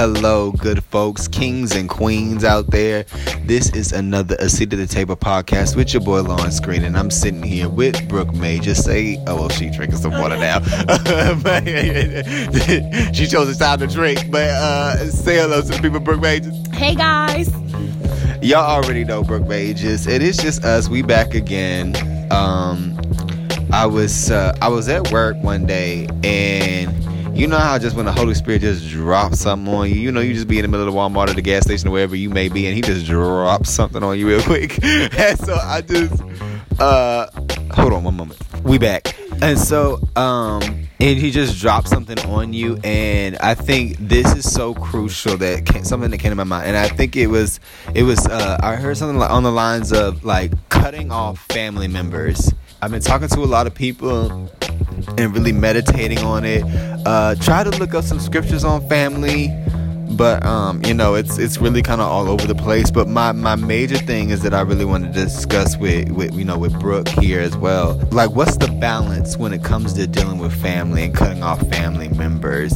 hello, good folks, kings and queens out there. This is another A Seat at the Table podcast with your boy Lawrence Green, and I'm sitting here with Brooke May. Just say, oh, well, she drinking some water now. she chose it's time to drink, but uh, say hello to the people, Brooke May. Hey, guys. Y'all already know Brooke Mages. It is just us. We back again. Um, I was uh, I was at work one day and you know how just when the Holy Spirit just drops something on you, you know, you just be in the middle of the Walmart or the gas station or wherever you may be, and he just drops something on you real quick. and so I just, uh, hold on one moment. We back. And so, um, and he just dropped something on you, and I think this is so crucial that came, something that came to my mind, and I think it was, it was, uh, I heard something on the lines of like cutting off family members. I've been talking to a lot of people and really meditating on it. Uh, try to look up some scriptures on family, but um, you know, it's it's really kind of all over the place. But my my major thing is that I really want to discuss with with you know with Brooke here as well. Like, what's the balance when it comes to dealing with family and cutting off family members?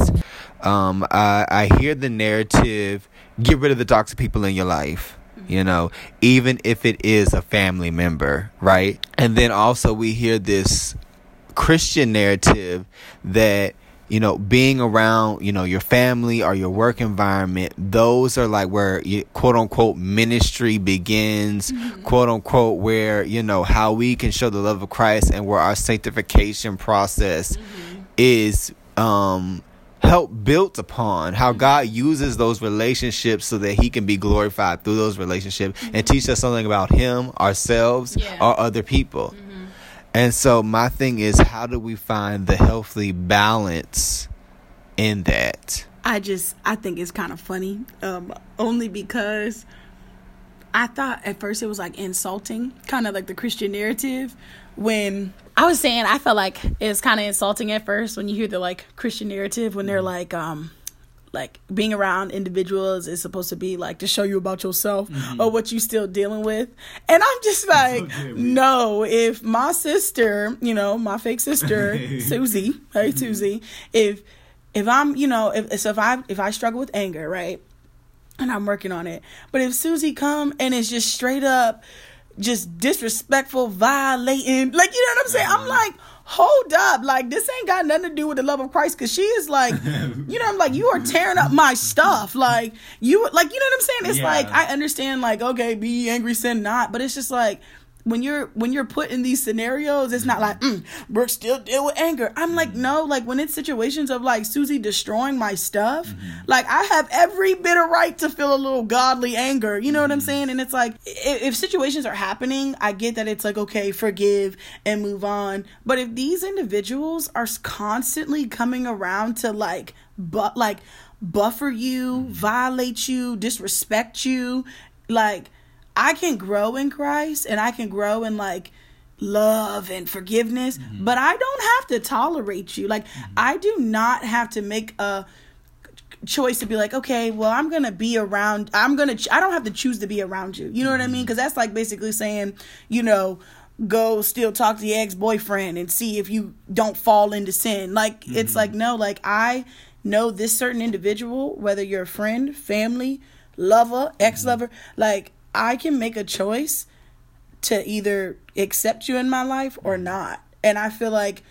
Um, I I hear the narrative: get rid of the toxic people in your life you know, even if it is a family member, right? And then also we hear this Christian narrative that you know being around you know your family or your work environment those are like where you, quote unquote ministry begins mm-hmm. quote unquote where you know how we can show the love of christ and where our sanctification process mm-hmm. is um help built upon how mm-hmm. god uses those relationships so that he can be glorified through those relationships mm-hmm. and teach us something about him ourselves yeah. or other people mm-hmm. And so my thing is how do we find the healthy balance in that? I just I think it's kind of funny um only because I thought at first it was like insulting, kind of like the Christian narrative when I was saying I felt like it's kind of insulting at first when you hear the like Christian narrative when they're mm-hmm. like um like being around individuals is supposed to be like to show you about yourself mm-hmm. or what you're still dealing with and i'm just like okay, no if my sister you know my fake sister susie hey mm-hmm. susie if if i'm you know if so if i if i struggle with anger right and i'm working on it but if susie come and it's just straight up just disrespectful violating like you know what i'm saying i'm mm-hmm. like hold up, like this ain't got nothing to do with the love of Christ, because she is like, you know, I'm like, you are tearing up my stuff, like you, like you know what I'm saying? It's yeah. like I understand, like okay, be angry, sin not, but it's just like when you're when you're put in these scenarios, it's not like mm, Brooke still deal with anger. I'm like mm-hmm. no, like when it's situations of like Susie destroying my stuff, mm-hmm. like I have every bit of right to feel a little godly anger. You know what I'm mm-hmm. saying? And it's like if, if situations are happening, I get that it's like okay, forgive and move on. But if these individuals are constantly coming around to like but like buffer you, mm-hmm. violate you, disrespect you, like I can grow in Christ and I can grow in like love and forgiveness, mm-hmm. but I don't have to tolerate you. Like mm-hmm. I do not have to make a choice to be like, okay, well, I'm going to be around I'm going to I don't have to choose to be around you. You know mm-hmm. what I mean? Mm-hmm. Cuz that's like basically saying, you know, go still talk to your ex-boyfriend and see if you don't fall into sin. Like it's mm-hmm. like no, like I know this certain individual, whether you're a friend, family, lover, ex-lover, like I can make a choice to either accept you in my life or not. And I feel like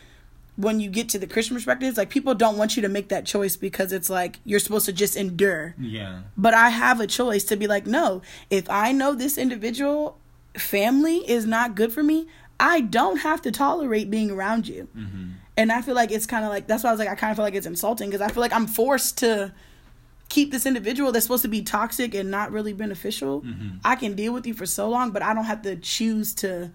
when you get to the Christian perspective, like people don't want you to make that choice because it's like you're supposed to just endure. Yeah. But I have a choice to be like, no, if I know this individual family is not good for me, I don't have to tolerate being around you. Mm-hmm. And I feel like it's kind of like that's why I was like I kind of feel like it's insulting because I feel like I'm forced to keep this individual that's supposed to be toxic and not really beneficial. Mm-hmm. I can deal with you for so long, but I don't have to choose to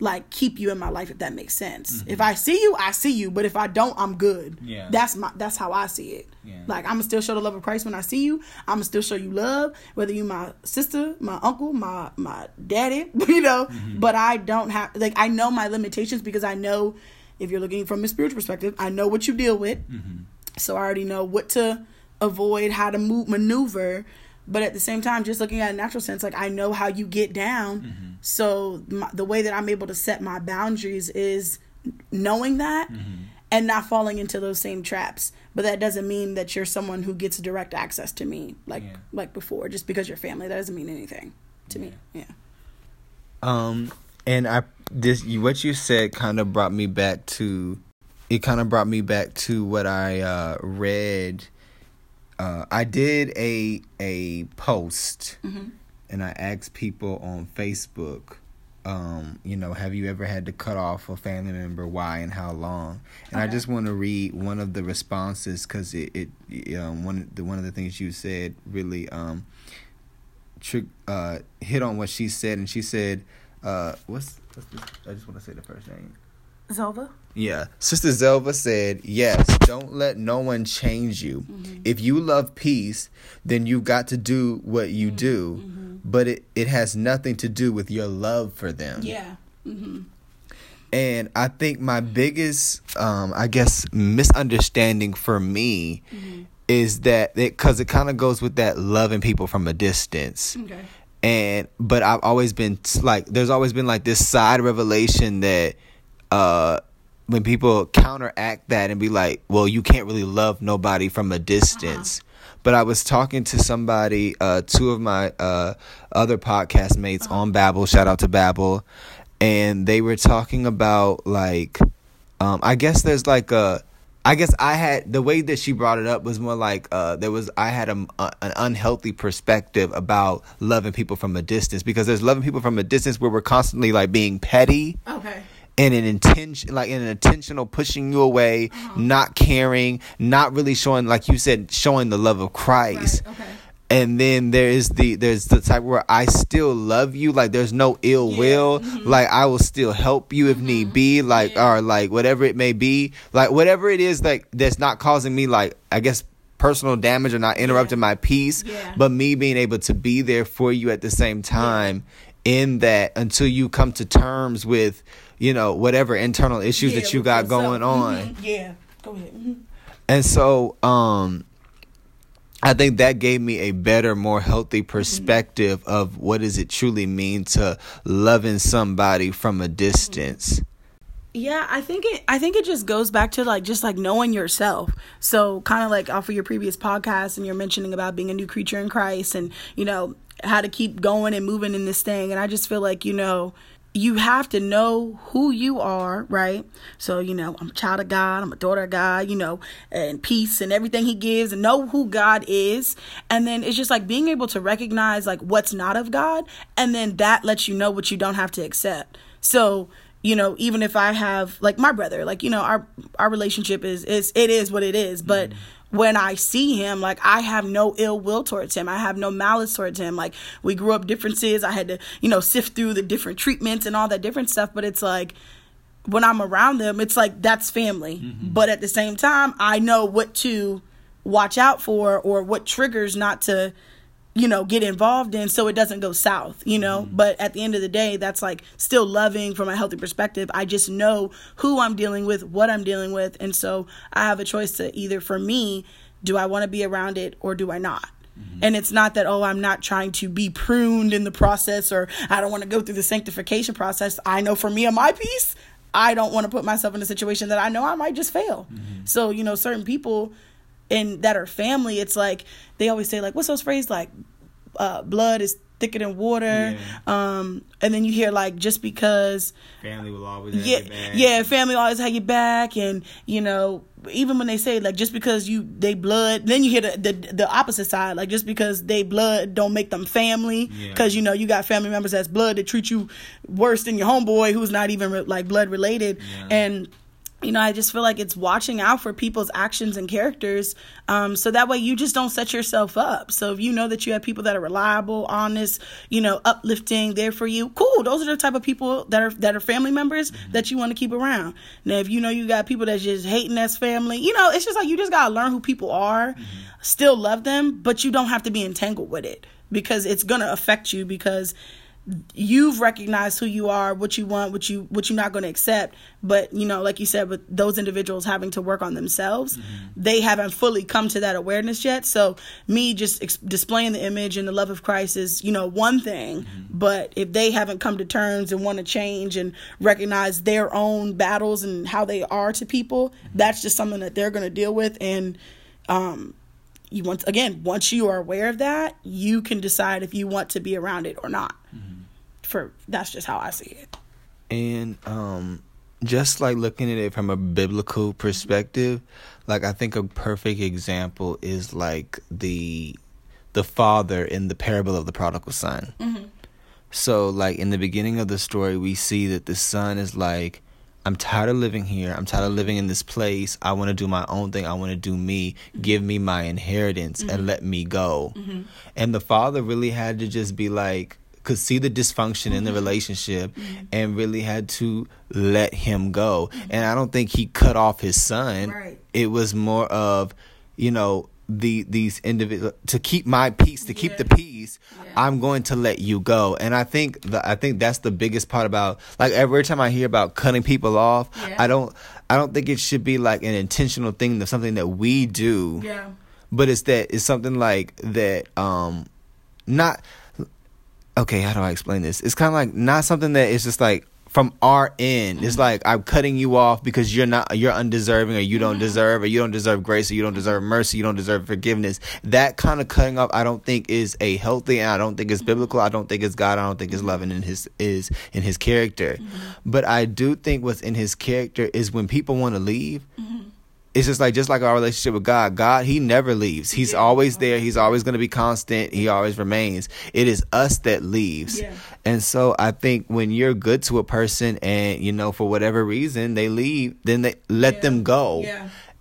like keep you in my life if that makes sense. Mm-hmm. If I see you, I see you, but if I don't, I'm good. Yeah. That's my that's how I see it. Yeah. Like I'm gonna still show the love of Christ when I see you. I'm gonna still show you love, whether you my sister, my uncle, my my daddy, you know. Mm-hmm. But I don't have like I know my limitations because I know if you're looking from a spiritual perspective, I know what you deal with. Mm-hmm. So I already know what to avoid how to move maneuver but at the same time just looking at a natural sense like i know how you get down mm-hmm. so my, the way that i'm able to set my boundaries is knowing that mm-hmm. and not falling into those same traps. But that doesn't mean that you're someone who gets direct access to me like Yeah. like before. Just because you're family, that doesn't mean anything to me. Yeah. Um, and I this what you said kind of brought me back to it. Kind of brought me back to what I uh, read. Uh, I did a a post, and I asked people on Facebook. Um, you know, have you ever had to cut off a family member? Why and how long? And I just want to read one of the responses because it, it um, one the one of the things you said really um tri- uh, hit on what she said, and she said, uh, "What's, what's this? I just want to say the first name." Zelva? Yeah, Sister Zelva said, "Yes, don't let no one change you. If you love peace, then you've got to do what you do, but it it has nothing to do with your love for them." Yeah. Mm-hmm. And I think my biggest, um, I guess, misunderstanding for me is that because it, kind of goes with that loving people from a distance Okay. and but I've always been like there's always been like this side revelation that uh when people counteract that and be like well you can't really love nobody from a distance. But I was talking to somebody uh two of my uh other podcast mates on Babel shout out to Babel and they were talking about like um I guess there's like a I guess I had the way that she brought it up was more like uh, there was I had a, a an unhealthy perspective about loving people from a distance because there's loving people from a distance where we're constantly like being petty. Okay. And an intention like in an intentional pushing you away, not caring, not really showing like you said showing the love of Christ. Right. Okay. And then there is the there's the type where I still love you, like there's no ill Yeah. will, Mhm. like I will still help you if need be, like Yeah. or like whatever it may be, like whatever it is like that's not causing me like I guess personal damage or not interrupting my peace, Yeah. but me being able to be there for you at the same time in that until you come to terms with you know whatever internal issues Yeah, that you got going on. Mhm. Yeah. Go ahead. Mhm. And so, um, I think that gave me a better, more healthy perspective of what does it truly mean to loving somebody from a distance. Yeah, I think it I think it just goes back to like just like knowing yourself. So kind of like off of your previous podcast and you're mentioning about being a new creature in Christ and you know how to keep going and moving in this thing and I just feel like you know you have to know who you are, right? So, you know, I'm a child of God, I'm a daughter of God, you know, and peace and everything He gives, and know who God is. And then it's just like being able to recognize like what's not of God, and then that lets you know what you don't have to accept. So, you know, even if I have like my brother, like, you know, our our relationship is is it is what it is, but mm. When I see him, like I have no ill will towards him. I have no malice towards him. Like we grew up differences. I had to, you know, sift through the different treatments and all that different stuff. But it's like when I'm around them, it's like that's family. Mm-hmm. But at the same time, I know what to watch out for or what triggers not to, you know, get involved in so it doesn't go south, you know. Mm-hmm. But at the end of the day, that's like still loving from a healthy perspective. I just know who I'm dealing with, what I'm dealing with. And so I have a choice to either, for me, do I want to be around it or do I not? Mm-hmm. And it's not that, oh, I'm not trying to be pruned in the process or I don't want to go through the sanctification process. I know for me and my peace, I don't want to put myself in a situation that I know I might just fail. Mm-hmm. So, you know, certain people and that are family, it's like they always say, like, what's those phrases? Like uh, blood is thicker than water. Um, and then you hear like just because Family will always yeah, yeah, family always have your back, and you know, even when they say like just because you they blood, then you hear the the, the opposite side, like just because they blood don't make them family, Yeah. because you know you got family members that's blood that treat you worse than your homeboy who's not even like blood related, Yeah. and you know, I just feel like it's watching out for people's actions and characters, um, so that way you just don't set yourself up. So if you know that you have people that are reliable, honest, you know, uplifting, there for you, cool. Those are the type of people that are that are family members that you want to keep around. Now, if you know you got people that's just hating as family, you know, it's just like you just gotta learn who people are, still love them, but you don't have to be entangled with it because it's gonna affect you because you've recognized who you are, what you want, what you what you're not going to accept. But you know, like you said, with those individuals having to work on themselves, mm-hmm. they haven't fully come to that awareness yet. So me just ex- displaying the image and the love of Christ is you know one thing, mm-hmm. but if they haven't come to terms and want to change and recognize their own battles and how they are to people, mm-hmm. that's just something that they're going to deal with and. Um, you want again once you are aware of that you can decide if you want to be around it or not mm-hmm. for that's just how i see it and um just like looking at it from a biblical perspective like i think a perfect example is like the the father in the parable of the prodigal son mm-hmm. so like in the beginning of the story we see that the son is like I'm tired of living here. I'm tired of living in this place. I want to do my own thing. I want to do me. Mm-hmm. Give me my inheritance mm-hmm. and let me go. Mm-hmm. And the father really had to just be like, could see the dysfunction in the mm-hmm. relationship mm-hmm. and really had to let him go. Mm-hmm. And I don't think he cut off his son. Right. It was more of, you know, the these individual to keep my peace to keep the peace yeah. i'm going to let you go and i think the, i think that's the biggest part about like every time i hear about cutting people off yeah. i don't i don't think it should be like an intentional thing that's something that we do yeah but it's that it's something like that um not okay how do i explain this it's kind of like not something that is just like from our end. It's mm-hmm. like I'm cutting you off because you're not you're undeserving or you don't mm-hmm. deserve or you don't deserve grace or you don't deserve mercy, you don't deserve forgiveness. That kind of cutting off I don't think is a healthy and I don't think it's biblical. I don't think it's God. I don't think it's loving in his is in his character. Mm-hmm. But I do think what's in his character is when people want to leave, it's just like just like our relationship with God. God, He never leaves. He's yeah. always there. He's always going to be constant. He always remains. It is us that leaves. Yeah. And so I think when you're good to a person and you know for whatever reason they leave, then they let yeah. them go.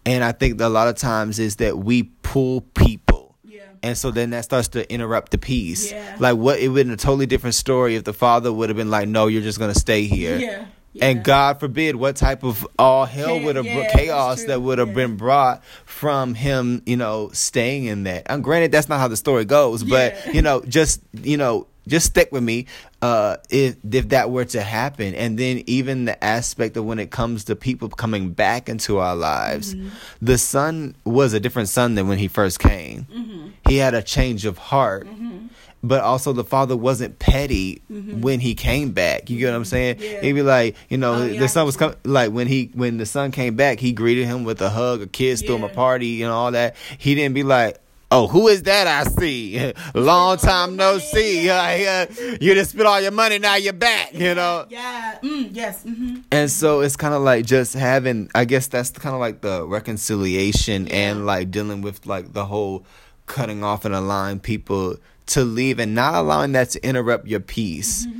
And I think a lot of times is that we pull people. And so then that starts to interrupt the peace. Like what it would been a totally different story if the father would have been like, No, you're just gonna stay here. Yeah yeah. And God forbid what type of all hell would have yeah, chaos that would have yeah. been brought from him, you know, staying in that. And granted, that's not how the story goes, but you know, just you know, just stick with me. Uh, if if that were to happen, and then even the aspect of when it comes to people coming back into our lives, mm-hmm. the son was a different son than when he first came. Mm-hmm. He had a change of heart. Mm-hmm but also the father wasn't petty mm-hmm. when he came back. You get what I'm saying? Yeah. He'd be like, you know, oh, yeah, the son was com- like when he when the son came back, he greeted him with a hug, a kiss, yeah. threw him a party, and all that. He didn't be like. Oh, who is that I see? Long time no see. Uh, you just spent all your money, now you're back, you know? Yeah, mm, yes. Mm-hmm. And so it's kind of like just having, I guess that's kind of like the reconciliation and like dealing with like the whole cutting off and allowing people to leave and not allowing that to interrupt your peace. Mm-hmm.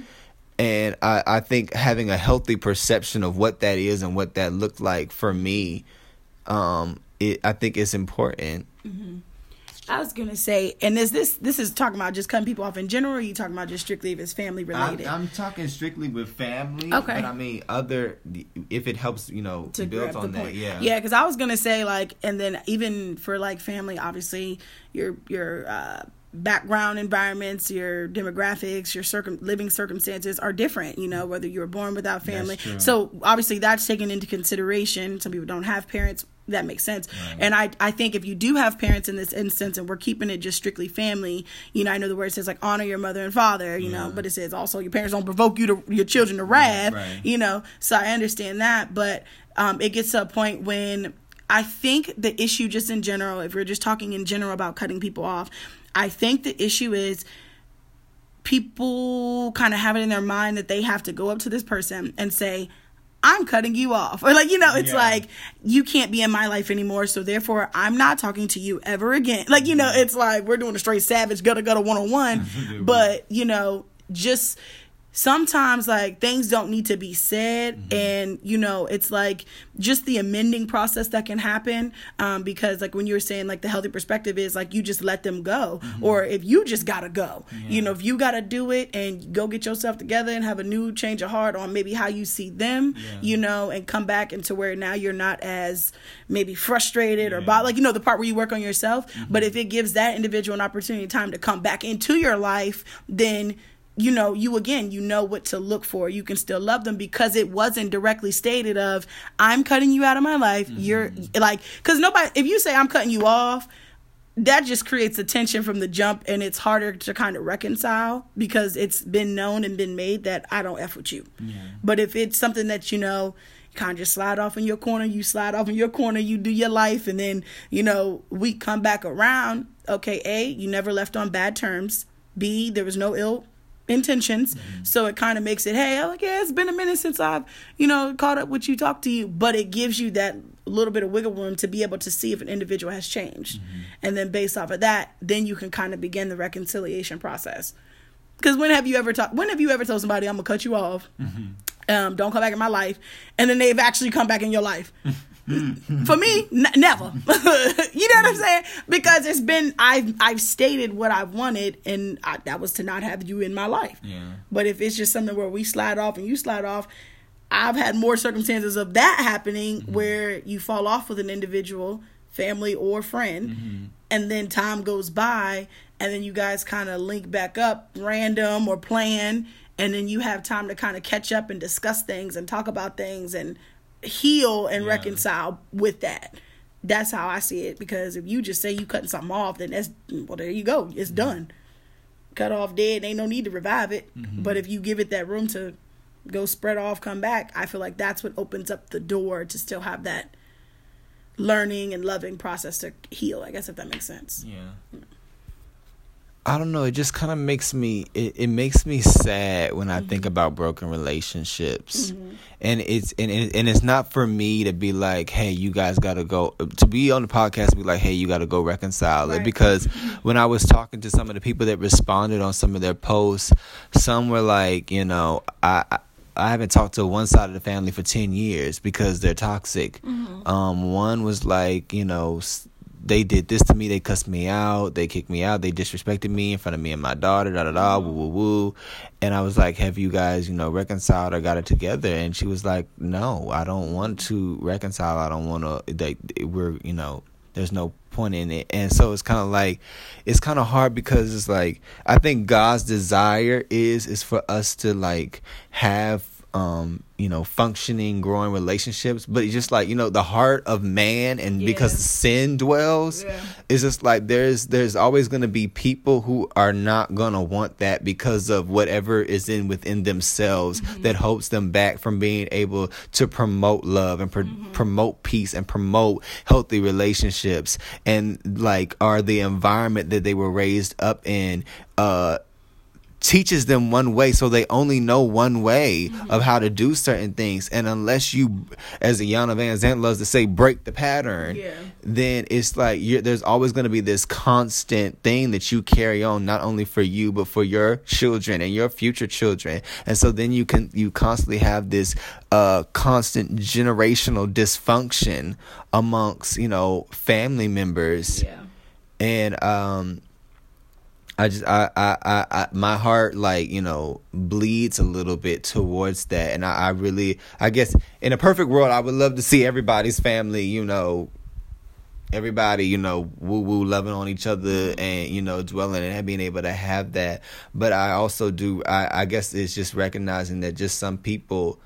And I, I think having a healthy perception of what that is and what that looked like for me, um, it I think is important. Mm-hmm. I was gonna say, and is this this is talking about just cutting people off in general? Or you talking about just strictly if it's family related? I'm, I'm talking strictly with family. Okay, but I mean other if it helps, you know, to build on that. Yeah, yeah. Because I was gonna say like, and then even for like family, obviously your your uh, background environments, your demographics, your circum- living circumstances are different, you know, whether you were born without family. So obviously that's taken into consideration. Some people don't have parents. That makes sense. Right. And I, I think if you do have parents in this instance and we're keeping it just strictly family, you know, I know the word says like honor your mother and father, you yeah. know, but it says also your parents don't provoke you to your children to wrath, right, you know. So I understand that, but um, it gets to a point when I think the issue just in general, if we're just talking in general about cutting people off, I think the issue is people kind of have it in their mind that they have to go up to this person and say, I'm cutting you off. Or like, you know, it's yeah. like you can't be in my life anymore, so therefore I'm not talking to you ever again. Like, you know, mm-hmm. it's like we're doing a straight savage gutta gutta one on one. But, you know, just sometimes like things don't need to be said mm-hmm. and you know it's like just the amending process that can happen um, because like when you were saying like the healthy perspective is like you just let them go mm-hmm. or if you just gotta go yeah. you know if you gotta do it and go get yourself together and have a new change of heart on maybe how you see them yeah. you know and come back into where now you're not as maybe frustrated yeah. or about like you know the part where you work on yourself mm-hmm. but if it gives that individual an opportunity time to come back into your life then you know, you again, you know what to look for. You can still love them because it wasn't directly stated of I'm cutting you out of my life. Mm-hmm. You're like cuz nobody if you say I'm cutting you off, that just creates a tension from the jump and it's harder to kind of reconcile because it's been known and been made that I don't F with you. Yeah. But if it's something that you know, you kind of just slide off in your corner, you slide off in your corner, you do your life, and then, you know, we come back around. Okay, A, you never left on bad terms. B, there was no ill intentions. Mm-hmm. So it kind of makes it, hey, I'm like, yeah, it's been a minute since I've, you know, caught up with you, talked to you. But it gives you that little bit of wiggle room to be able to see if an individual has changed. Mm-hmm. And then based off of that, then you can kind of begin the reconciliation process. Because when have you ever talked? When have you ever told somebody I'm gonna cut you off? Mm-hmm. Um, don't come back in my life, and then they've actually come back in your life. For me, n- never. you know what I'm saying? Because it's been I've I've stated what I wanted, and I, that was to not have you in my life. Yeah. But if it's just something where we slide off and you slide off, I've had more circumstances of that happening mm-hmm. where you fall off with an individual, family or friend, mm-hmm. and then time goes by, and then you guys kind of link back up, random or plan, and then you have time to kind of catch up and discuss things and talk about things and heal and yeah. reconcile with that. That's how I see it. Because if you just say you cutting something off, then that's well, there you go. It's mm-hmm. done. Cut off dead. Ain't no need to revive it. Mm-hmm. But if you give it that room to go spread off, come back, I feel like that's what opens up the door to still have that learning and loving process to heal. I guess if that makes sense. Yeah. I don't know. It just kind of makes me. It, it makes me sad when I mm-hmm. think about broken relationships, mm-hmm. and it's and and it's not for me to be like, hey, you guys got to go to be on the podcast. Be like, hey, you got to go reconcile right. it because when I was talking to some of the people that responded on some of their posts, some were like, you know, I, I I haven't talked to one side of the family for 10 years because they're toxic. Mm-hmm. Um, one was like, you know, they did this to me. They cussed me out. They kicked me out. They disrespected me in front of me and my daughter. Da da da. Woo woo woo. And I was like, "Have you guys, you know, reconciled or got it together?" And she was like, "No, I don't want to reconcile. I don't want to. They, we're, you know, there's no point in it." And so it's kind of like, it's kind of hard because it's like I think God's desire is is for us to like have um you know functioning growing relationships but it's just like you know the heart of man and yeah. because sin dwells yeah. it's just like there's there's always going to be people who are not going to want that because of whatever is in within themselves mm-hmm. that holds them back from being able to promote love and mm-hmm. promote peace and promote healthy relationships and like are the environment that they were raised up in uh teaches them one way so they only know one way mm-hmm. of how to do certain things and unless you as Iyanla Vanzant loves to say break the pattern yeah. then it's like there's always going to be this constant thing that you carry on not only for you but for your children and your future children and so then you can you constantly have this uh constant generational dysfunction amongst you know family members yeah. and um I just I, I I I my heart like you know bleeds a little bit towards that, and I, I really I guess in a perfect world I would love to see everybody's family you know everybody you know woo woo loving on each other and you know dwelling and being able to have that. But i also do i i guess it's just recognizing that just some people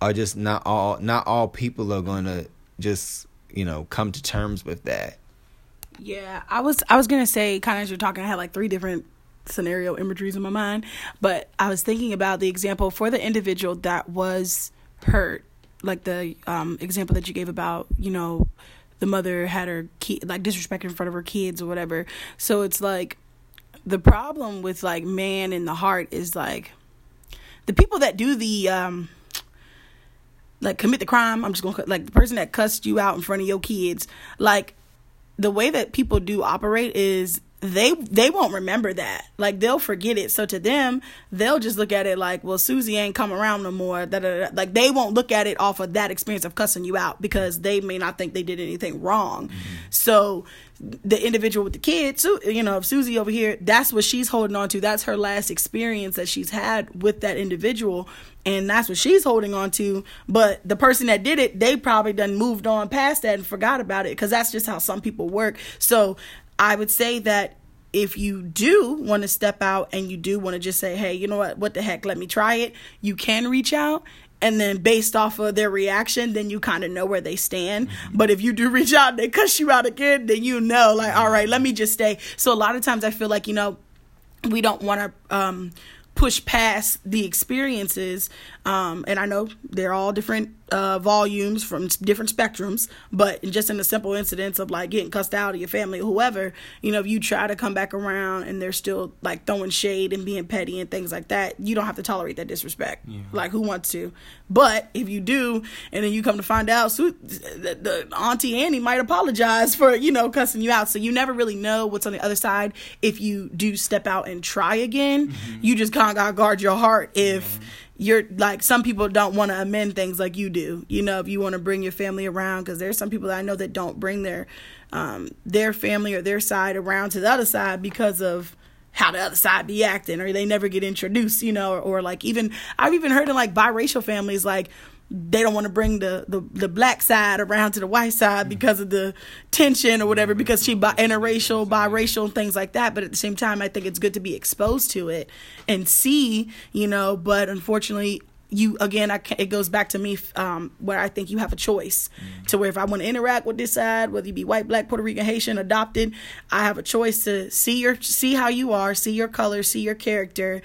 are just not all not all people are to just you know come to terms with that yeah, I was I was gonna say kind of as you're talking, I had like three different scenario imageries in my mind, but I was thinking about the example for the individual that was hurt, like the um, example that you gave about you know the mother had her kid like disrespected in front of her kids or whatever. So it's like the problem with like man in the heart is like the people that do the um like commit the crime i'm just gonna like the person that cussed you out in front of your kids like the way that people do operate is they they won't remember that. Like they'll forget it. So to them, they'll just look at it like, well, Susie ain't come around no more. Da, da, da. Like they won't look at it off of that experience of cussing you out because they may not think they did anything wrong. Mm-hmm. So the individual with the kids, you know, Susie over here, that's what she's holding on to. That's her last experience that she's had with that individual. And that's what she's holding on to. But the person that did it, they probably done moved on past that and forgot about it because that's just how some people work. So I would say that if you do want to step out and you do want to just say, hey, you know what, what the heck, let me try it, you can reach out. And then based off of their reaction, then you kind of know where they stand. Mm-hmm. But if you do reach out and they cuss you out again, then you know, like, all right, let me just stay. So a lot of times I feel like, you know, we don't want to um, push past the experiences. Um, and I know they're all different uh, volumes from different spectrums, but just in the simple incidents of like getting cussed out of your family or whoever, you know, if you try to come back around and they're still like throwing shade and being petty and things like that, you don't have to tolerate that disrespect. Yeah. Like, who wants to? But if you do, and then you come to find out, so the, the Auntie Annie might apologize for, you know, cussing you out. So you never really know what's on the other side if you do step out and try again. Mm-hmm. You just kind of got to guard your heart if. Yeah you're like some people don't want to amend things like you do you know if you want to bring your family around because there's some people that i know that don't bring their um, their family or their side around to the other side because of how the other side be acting or they never get introduced you know or, or like even i've even heard in like biracial families like they don't want to bring the, the, the black side around to the white side mm-hmm. because of the tension or whatever because she bi- interracial biracial and things like that but at the same time i think it's good to be exposed to it and see you know but unfortunately you again I it goes back to me um, where i think you have a choice mm-hmm. to where if i want to interact with this side whether you be white black puerto rican haitian adopted i have a choice to see your see how you are see your color see your character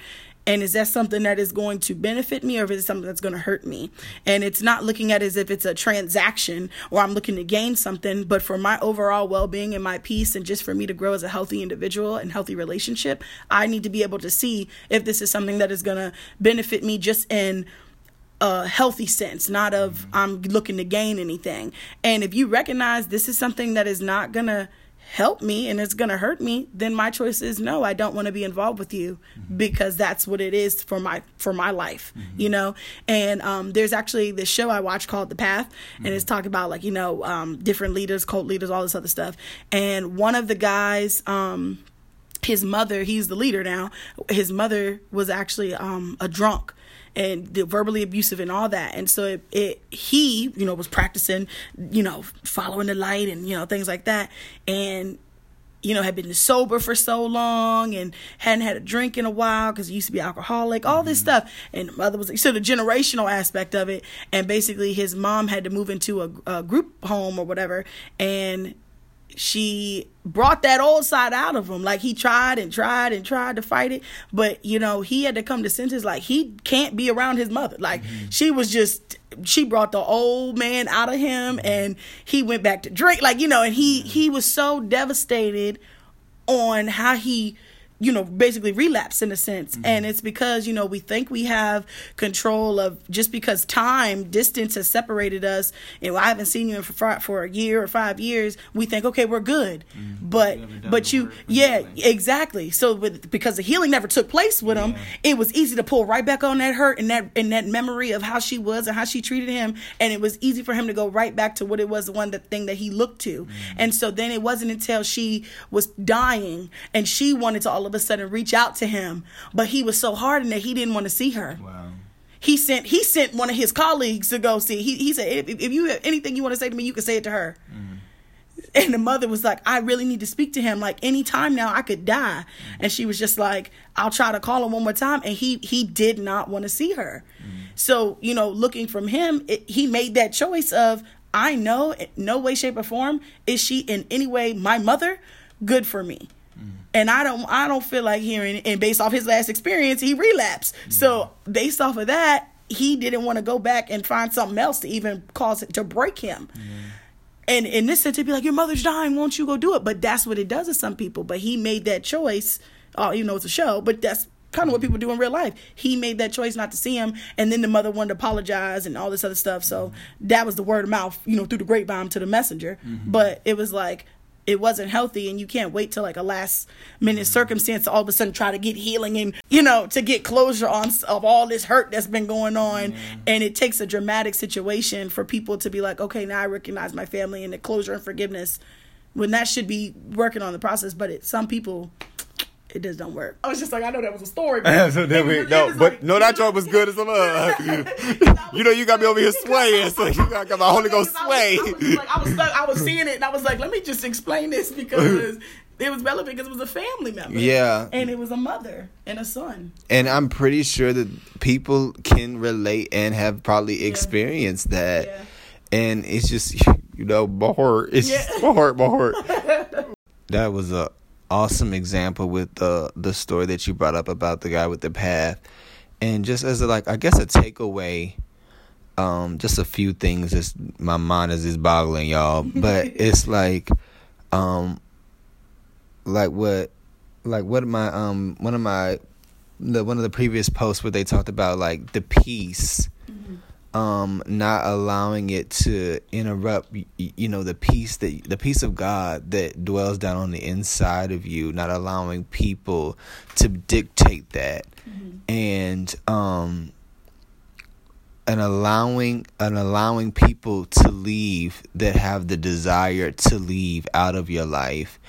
and is that something that is going to benefit me or is it something that's going to hurt me and it's not looking at as if it's a transaction or i'm looking to gain something but for my overall well-being and my peace and just for me to grow as a healthy individual and healthy relationship i need to be able to see if this is something that is going to benefit me just in a healthy sense, not of I'm looking to gain anything. And if you recognize this is something that is not going to help me and it's going to hurt me then my choice is no i don't want to be involved with you mm-hmm. because that's what it is for my for my life mm-hmm. you know and um, there's actually this show i watch called the path and mm-hmm. it's talking about like you know um, different leaders cult leaders all this other stuff and one of the guys um, his mother he's the leader now his mother was actually um, a drunk and the verbally abusive and all that. And so it, it, he, you know, was practicing, you know, following the light and, you know, things like that. And, you know, had been sober for so long and hadn't had a drink in a while because he used to be alcoholic, all this mm-hmm. stuff. And mother was so the generational aspect of it. And basically, his mom had to move into a, a group home or whatever. And she brought that old side out of him. Like he tried and tried and tried to fight it, but you know, he had to come to senses like he can't be around his mother. Like mm-hmm. she was just she brought the old man out of him and he went back to drink like you know, and he he was so devastated on how he you know, basically relapse in a sense. Mm-hmm. And it's because, you know, we think we have control of just because time, distance has separated us. And I haven't seen you in for, for a year or five years. We think, okay, we're good. Mm-hmm. But, but you, yeah, exactly. So with, because the healing never took place with yeah. him, it was easy to pull right back on that hurt and that, and that memory of how she was and how she treated him. And it was easy for him to go right back to what it was the one, the thing that he looked to. Mm-hmm. And so then it wasn't until she was dying and she wanted to all all of a sudden reach out to him, but he was so hardened that he didn't want to see her. Wow. He sent he sent one of his colleagues to go see. He he said, if, if you have anything you want to say to me, you can say it to her. Mm-hmm. And the mother was like, I really need to speak to him. Like anytime now, I could die. Mm-hmm. And she was just like, I'll try to call him one more time. And he he did not want to see her. Mm-hmm. So you know, looking from him, it, he made that choice of I know, no way, shape, or form is she in any way my mother. Good for me and I don't I don't feel like hearing and based off his last experience he relapsed. Yeah. So based off of that, he didn't want to go back and find something else to even cause it to break him. Yeah. And in this sense, to be like, your mother's dying, won't you go do it? But that's what it does to some people. But he made that choice. Oh, you know it's a show, but that's kind of what people do in real life. He made that choice not to see him, and then the mother wanted to apologize and all this other stuff. So mm-hmm. that was the word of mouth, you know, through the grapevine to the messenger. Mm-hmm. But it was like it wasn't healthy and you can't wait till like a last minute circumstance to all of a sudden try to get healing and you know to get closure on of all this hurt that's been going on. Mm. And it takes a dramatic situation for people to be like okay now i recognize my family and the closure and forgiveness when that should be working on the process. But it some people it just don't work. I was just like, I know that was a story. But so no, but like, no, that joint was good as a love. you know, you got me over here swaying, so you got, got my Holy Ghost sway. I was, I was, like, I was, I was seeing it, and I was like, let me just explain this because It was relevant because it was a family member. Yeah. And it was a mother and a son. And I'm pretty sure that people can relate and have probably experienced that. Yeah. And it's just, you know, my heart. It's Yeah. my heart, my heart. that was a awesome example with the the story that you brought up about the guy with the path. And just as a, like, I guess a takeaway, um, just a few things. Is my mind is just boggling, y'all. But it's like, um, like what like what my um one of my the one of the previous posts where they talked about like the peace um not allowing it to interrupt you know the peace that the peace of God that dwells down on the inside of you not allowing people to dictate that. And um and allowing and allowing people to leave that have the desire to leave out of your life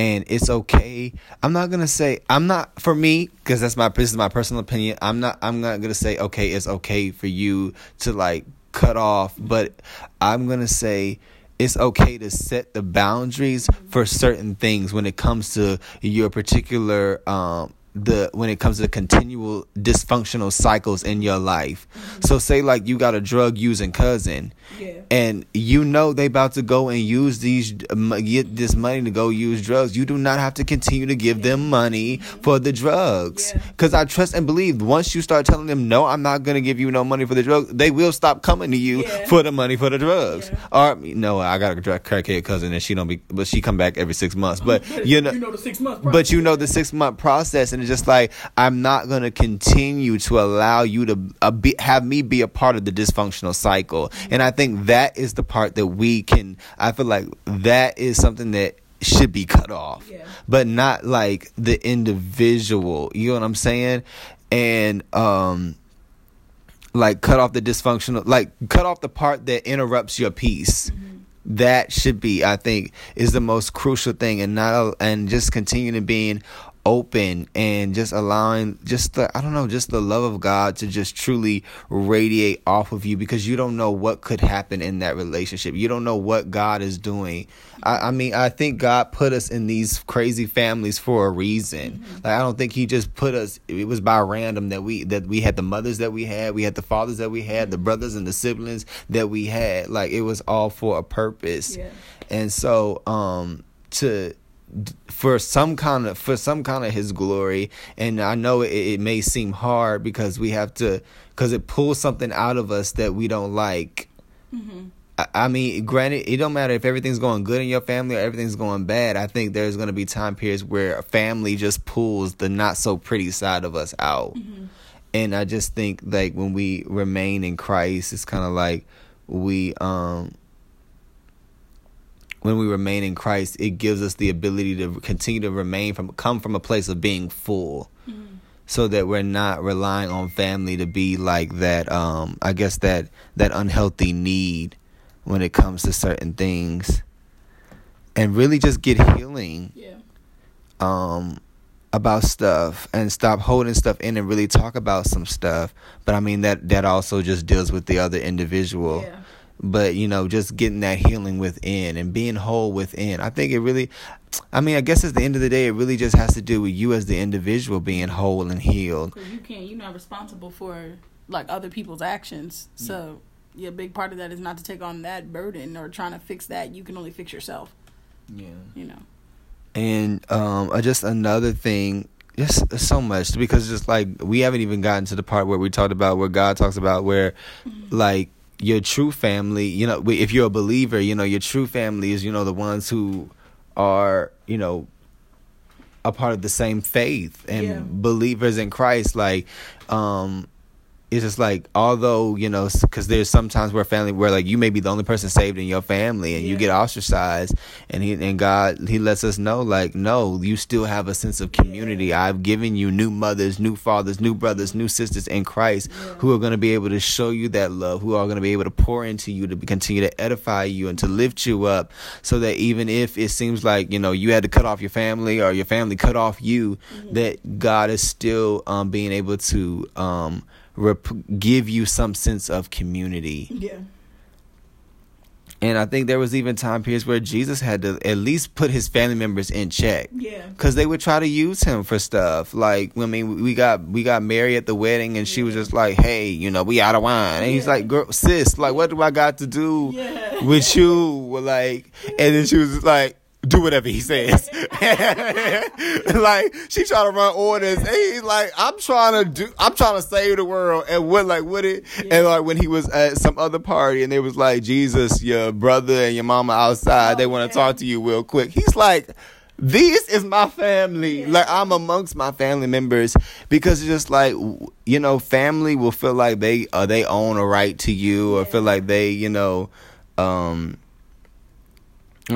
and it's okay. I'm not gonna say i'm not for me because that's my this is my personal opinion i'm not i'm not gonna say okay it's okay for you to like cut off but i'm gonna say it's okay to set the boundaries for certain things when it comes to your particular um the when it comes to continual dysfunctional cycles in your life. Mm-hmm. So say like you got a drug using cousin Yeah. and you know they about to go and use these get this money to go use drugs. You do not have to continue to give them money for the drugs. Yeah. Cuz I trust and believe once you start telling them no, I'm not going to give you no money for the drugs, they will stop coming to you Yeah. for the money for the drugs. Yeah. Or no, I got a drug crackhead cousin and she don't be but she come back every 6 months. But you know you know the six months. but you know the six month process, and just like I'm not gonna continue to allow you to uh, be, have me be a part of the dysfunctional cycle. And I think that is the part that we can. I feel like that is something that should be cut off, Yeah. but not like the individual. You know what I'm saying? And um, like cut off the dysfunctional, like cut off the part that interrupts your peace that should be i think is the most crucial thing and not and just continuing to being open and just allowing just the i don't know just the love of god to just truly radiate off of you because you don't know what could happen in that relationship. You don't know what god is doing. I, I mean i think god put us in these crazy families for a reason. Like i don't think he just put us it was by random that we that we had the mothers that we had we had the fathers that we had the brothers and the siblings that we had. Like it was all for a purpose. Yeah. and so um to for some kind of for some kind of his glory and i know it, it may seem hard because we have to because it pulls something out of us that we don't like I- I mean, granted, it don't matter if everything's going good in your family or everything's going bad. I think there's going to be time periods where a family just pulls the not so pretty side of us out. And I just think like when we remain in Christ, it's kind of like we um when we remain in Christ, it gives us the ability to continue to remain from come from a place of being full. So that we're not relying on family to be like that um I guess that that unhealthy need when it comes to certain things. And really just get healing Yeah. um about stuff and stop holding stuff in and really talk about some stuff. But I mean that that also just deals with the other individual. Yeah. But you know, just getting that healing within and being whole within. I think it really I mean, I guess at the end of the day it really just has to do with you as the individual being whole and healed. You can't, you're not responsible for like other people's actions. So, yeah, a big part of that is not to take on that burden or trying to fix that. You can only fix yourself. Yeah. You know. And um just another thing just so much because just like we haven't even gotten to the part where we talked about where God talks about where like your true family, you know, if you're a believer, you know, your true family is, you know, the ones who are, you know, a part of the same faith and Yeah. believers in Christ like um it's just like although you know because there's sometimes where family where like you may be the only person saved in your family and you get ostracized and he and god he lets us know like no you still have a sense of community. I've given you new mothers new fathers new brothers new sisters in christ Yeah. who are going to be able to show you that love who are going to be able to pour into you to continue to edify you and to lift you up so that even if it seems like you know you had to cut off your family or your family cut off you that god is still um being able to um rep- give you some sense of community Yeah. And I think there was even time periods where Jesus had to at least put his family members in check. Yeah. Cause they would try to use him for stuff. Like, I mean, we got we got Mary at the wedding, and she was just like, "Hey, you know, we out of wine." And he's like, "Girl, sis, like, what do I got to do Yeah. with you?" Like, and then she was like, "Do whatever he says." like, she trying to run orders, and he's like, "I'm trying to do, I'm trying to save the world." And what, like, what it? And like when he was at some other party, and they was like, "Jesus, your brother and your mama outside, they Oh, want to yeah. talk to you real quick." He's like. This is my family. Like I'm amongst my family members because it's just like you know, family will feel like they uh, they own a right to you, or feel like they, you know, um,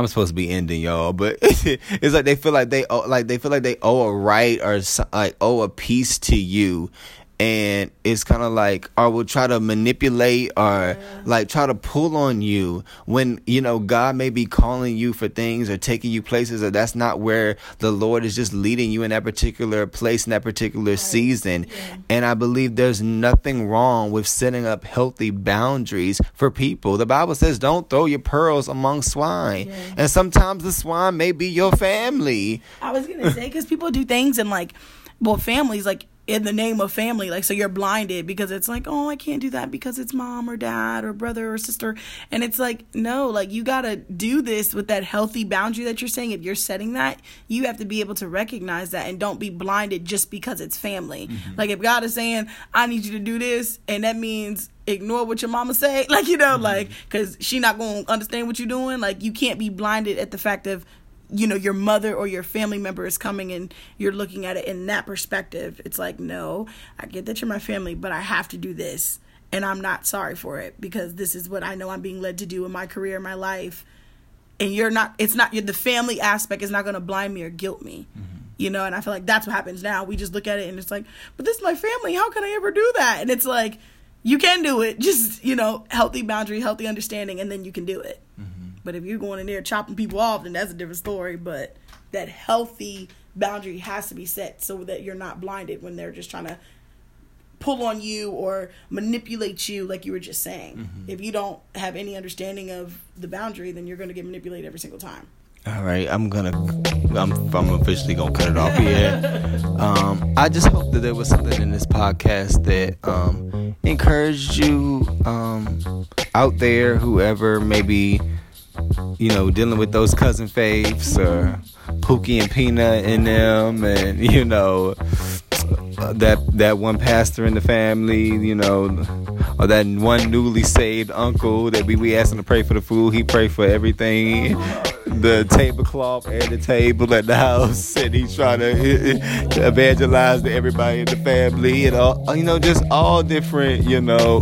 I'm supposed to be ending y'all, but it's like they feel like they owe, like they feel like they owe a right or like owe a piece to you, and it's kind of like or will try to manipulate or like try to pull on you when you know God may be calling you for things or taking you places or that's not where the Lord is just leading you in that particular place in that particular season. And I believe there's nothing wrong with setting up healthy boundaries for people. The Bible says don't throw your pearls among swine. Yeah. And sometimes the swine may be your family. I was gonna say because people do things and like, well, families like in the name of family, like so you're blinded because it's like, oh, I can't do that because it's mom or dad or brother or sister, and it's like, no, like you gotta do this with that healthy boundary that you're saying. If you're setting that, you have to be able to recognize that and don't be blinded just because it's family. Mm-hmm. Like if God is saying, I need you to do this, and that means ignore what your mama say, like you know, mm-hmm. like because she not gonna understand what you're doing. Like you can't be blinded at the fact of you know your mother or your family member is coming and you're looking at it in that perspective it's like no i get that you're my family but i have to do this and i'm not sorry for it because this is what i know i'm being led to do in my career in my life and you're not it's not you're, the family aspect is not going to blind me or guilt me mm-hmm. you know and i feel like that's what happens now. We just look at it and it's like but this is my family how can i ever do that? And it's like you can do it just you know healthy boundary healthy understanding and then you can do it mm-hmm. But if you're going in there chopping people off, then that's a different story. But that healthy boundary has to be set so that you're not blinded when they're just trying to pull on you or manipulate you, like you were just saying. If you don't have any understanding of the boundary, then you're going to get manipulated every single time. All right, I'm gonna, I'm, I'm officially gonna cut it off here. Um, I just hope that there was something in this podcast that um, encouraged you um, out there, whoever maybe, you know, dealing with those cousin Faith or Pookie and Peanut in them, and you know, that that one pastor in the family, you know, or that one newly saved uncle that we we him to pray for the food, he prayed for everything, the tablecloth and the table at the house, and he's trying to evangelize to everybody in the family, and all you know, just all different, you know.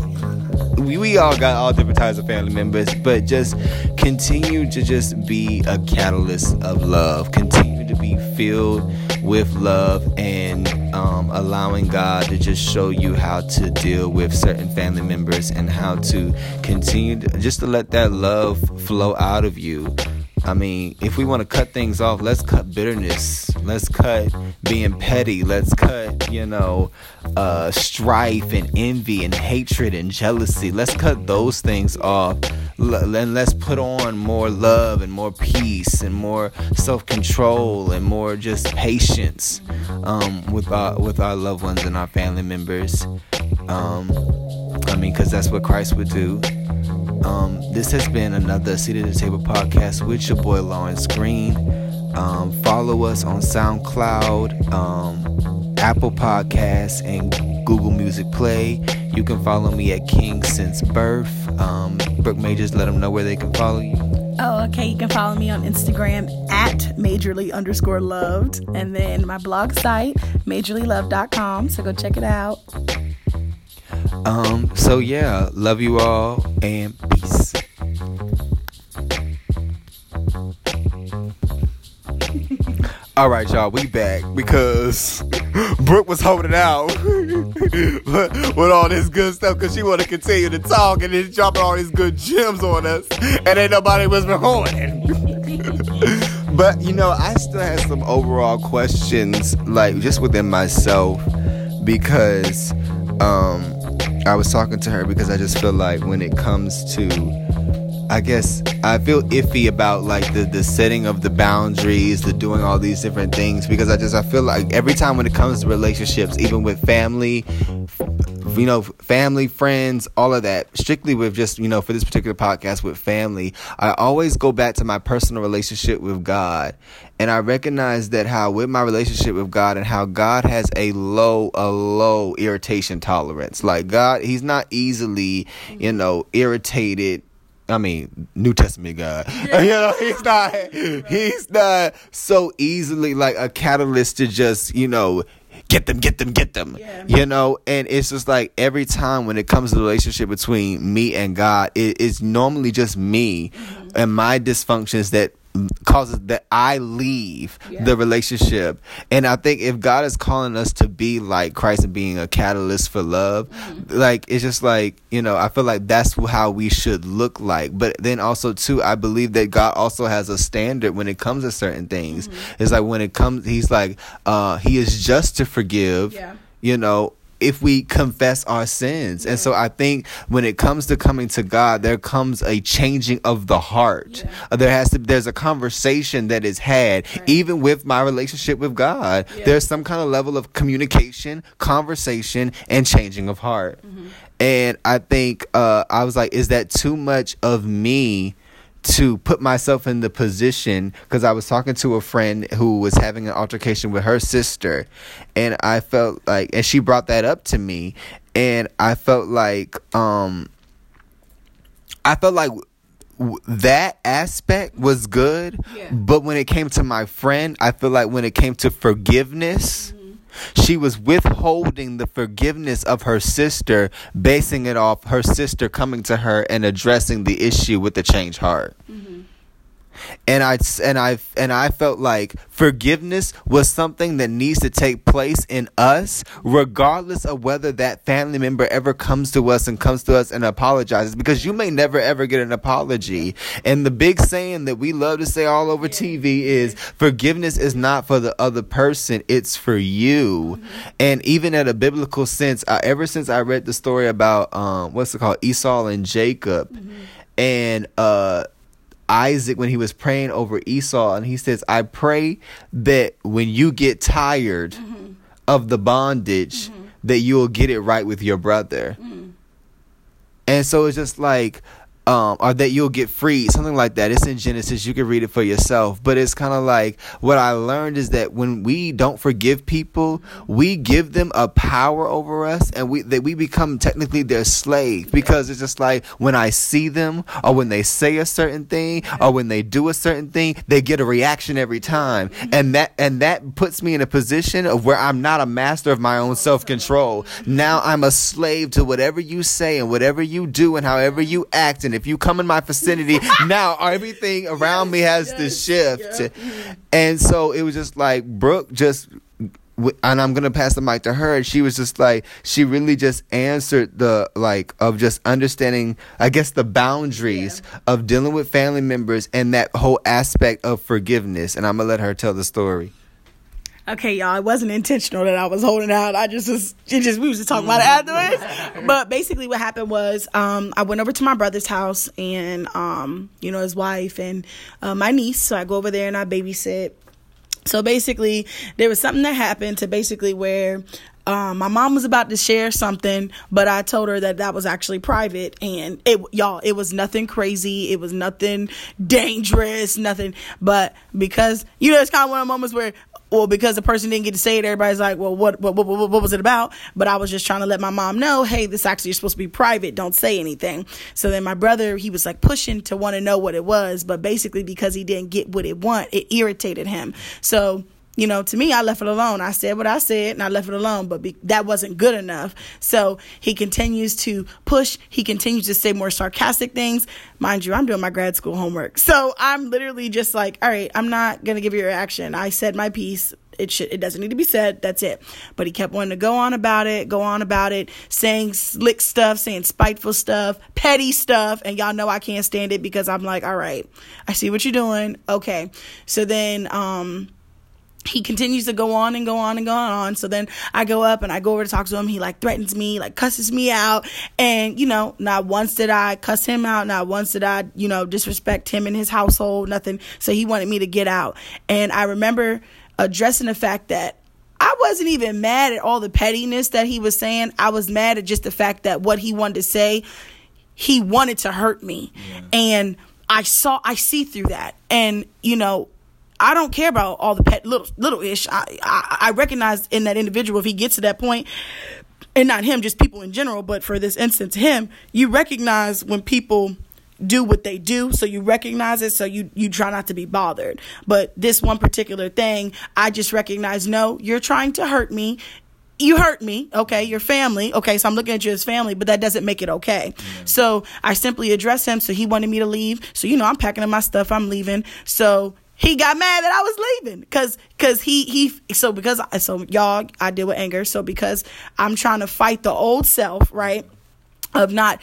We, we all got all different types of family members, but just continue to just be a catalyst of love. Continue to be filled with love and um, allowing God to just show you how to deal with certain family members and how to continue to, just to let that love flow out of you. I mean, if we want to cut things off, let's cut bitterness. Let's cut being petty. Let's cut, you know, uh, strife and envy and hatred and jealousy. Let's cut those things off. L- and let's put on more love and more peace and more self-control and more just patience um, with our with our loved ones and our family members. Um, I mean, because that's what Christ would do. Um, this has been another Seat at the Table podcast with your boy Lawrence Green. Um, follow us on SoundCloud, um, Apple Podcasts, and Google Music Play. You can follow me at King Since Birth. Um, Brooke Majors, let them know where they can follow you. Oh, okay. You can follow me on Instagram at majorly underscore loved. And then my blog site, majorlylove.com. So go check it out. Um, so yeah, love you all and peace. All right, y'all, we back because Brooke was holding out with all this good stuff because she want to continue to talk and then dropping all these good gems on us, and ain't nobody was recording. but you know, I still had some overall questions, like just within myself, because um, I was talking to her because I just feel like when it comes to I guess I feel iffy about like the the setting of the boundaries, the doing all these different things because I just I feel like every time when it comes to relationships, even with family, Mm-hmm. you know, family, friends, all of that, strictly with just, you know, for this particular podcast with family, I always go back to my personal relationship with God. And I recognize that how with my relationship with God and how God has a low, a low irritation tolerance. Like God, He's not easily, you mm-hmm. know, irritated I mean, New Testament God. Yeah. you know, he's not he's not so easily like a catalyst to just, you know, get them, get them, get them. Yeah. You know, and it's just like every time when it comes to the relationship between me and God, it, it's normally just me mm-hmm. and my dysfunctions that causes that I leave yeah. the relationship. And I think if God is calling us to be like Christ and being a catalyst for love, mm-hmm. like it's just like, you know, I feel like that's how we should look like. But then also too, I believe that God also has a standard when it comes to certain things. Mm-hmm. It's like when it comes he's like uh he is just to forgive. Yeah. You know, if we confess our sins. Yeah. And so I think when it comes to coming to God, there comes a changing of the heart. Yeah. There has to there's a conversation that is had right. even with my relationship with God. Yeah. There's some kind of level of communication, conversation and changing of heart. Mm-hmm. And I think uh, I was like is that too much of me? To put myself in the position because I was talking to a friend who was having an altercation with her sister, and I felt like, and she brought that up to me, and I felt like, um, I felt like that aspect was good, yeah. but when it came to my friend, I feel like when it came to forgiveness. Mm-hmm she was withholding the forgiveness of her sister, basing it off her sister coming to her and addressing the issue with the change heart. Mm-hmm and I and I and I felt like forgiveness was something that needs to take place in us, regardless of whether that family member ever comes to us and comes to us and apologizes, because you may never ever get an apology. And the big saying that we love to say all over TV is forgiveness is not for the other person; it's for you. Mm-hmm. And even at a biblical sense, uh, ever since I read the story about um, what's it called, Esau and Jacob, mm-hmm. and uh Isaac when he was praying over Esau, and he says, I pray that when you get tired mm-hmm. of the bondage, mm-hmm. that you'll get it right with your brother. Mm-hmm. And so it's just like um, or that you'll get free, something like that. It's in Genesis. You can read it for yourself. But it's kind of like what I learned is that when we don't forgive people, we give them a power over us, and we that we become technically their slave because it's just like when I see them, or when they say a certain thing, or when they do a certain thing, they get a reaction every time, and that and that puts me in a position of where I'm not a master of my own self control. Now I'm a slave to whatever you say and whatever you do and however you act. And and if you come in my vicinity, now everything around yes, me has yes, to shift. Yeah. And so it was just like Brooke just and I'm gonna pass the mic to her. And she was just like, she really just answered the like of just understanding, I guess, the boundaries yeah. of dealing with family members and that whole aspect of forgiveness. And I'm gonna let her tell the story. Okay, y'all, it wasn't intentional that I was holding out. I just was, it just, we was just talking about it afterwards. but basically what happened was, um, I went over to my brother's house and, um, you know, his wife and, uh, my niece. So I go over there and I babysit. So basically, there was something that happened to basically where um, my mom was about to share something, but I told her that that was actually private, and it, y'all, it was nothing crazy, it was nothing dangerous, nothing. But because you know, it's kind of one of the moments where well, because the person didn't get to say it, everybody's like, well, what, what, what, what, was it about? But I was just trying to let my mom know, hey, this actually is supposed to be private. Don't say anything. So then my brother, he was like pushing to want to know what it was, but basically because he didn't get what it want, it irritated him. So you know, to me, I left it alone. I said what I said and I left it alone, but be- that wasn't good enough. So he continues to push. He continues to say more sarcastic things. Mind you, I'm doing my grad school homework. So I'm literally just like, all right, I'm not going to give you a reaction. I said my piece. It should, it doesn't need to be said. That's it. But he kept wanting to go on about it, go on about it, saying slick stuff, saying spiteful stuff, petty stuff. And y'all know I can't stand it because I'm like, all right, I see what you're doing. Okay. So then, um, he continues to go on and go on and go on. So then I go up and I go over to talk to him. He like threatens me, like cusses me out. And, you know, not once did I cuss him out. Not once did I, you know, disrespect him and his household, nothing. So he wanted me to get out. And I remember addressing the fact that I wasn't even mad at all the pettiness that he was saying. I was mad at just the fact that what he wanted to say, he wanted to hurt me. Yeah. And I saw, I see through that. And, you know, I don't care about all the pet little little ish. I, I I recognize in that individual if he gets to that point, and not him, just people in general. But for this instance, him, you recognize when people do what they do so you recognize it so you you try not to be bothered but this one particular thing i just recognize no you're trying to hurt me you hurt me okay your family okay so i'm looking at you as family but that doesn't make it okay yeah. so i simply address him so he wanted me to leave so you know i'm packing up my stuff i'm leaving so he got mad that I was leaving. Because because he he so because I, so y'all I deal with anger. So because I'm trying to fight the old self right of not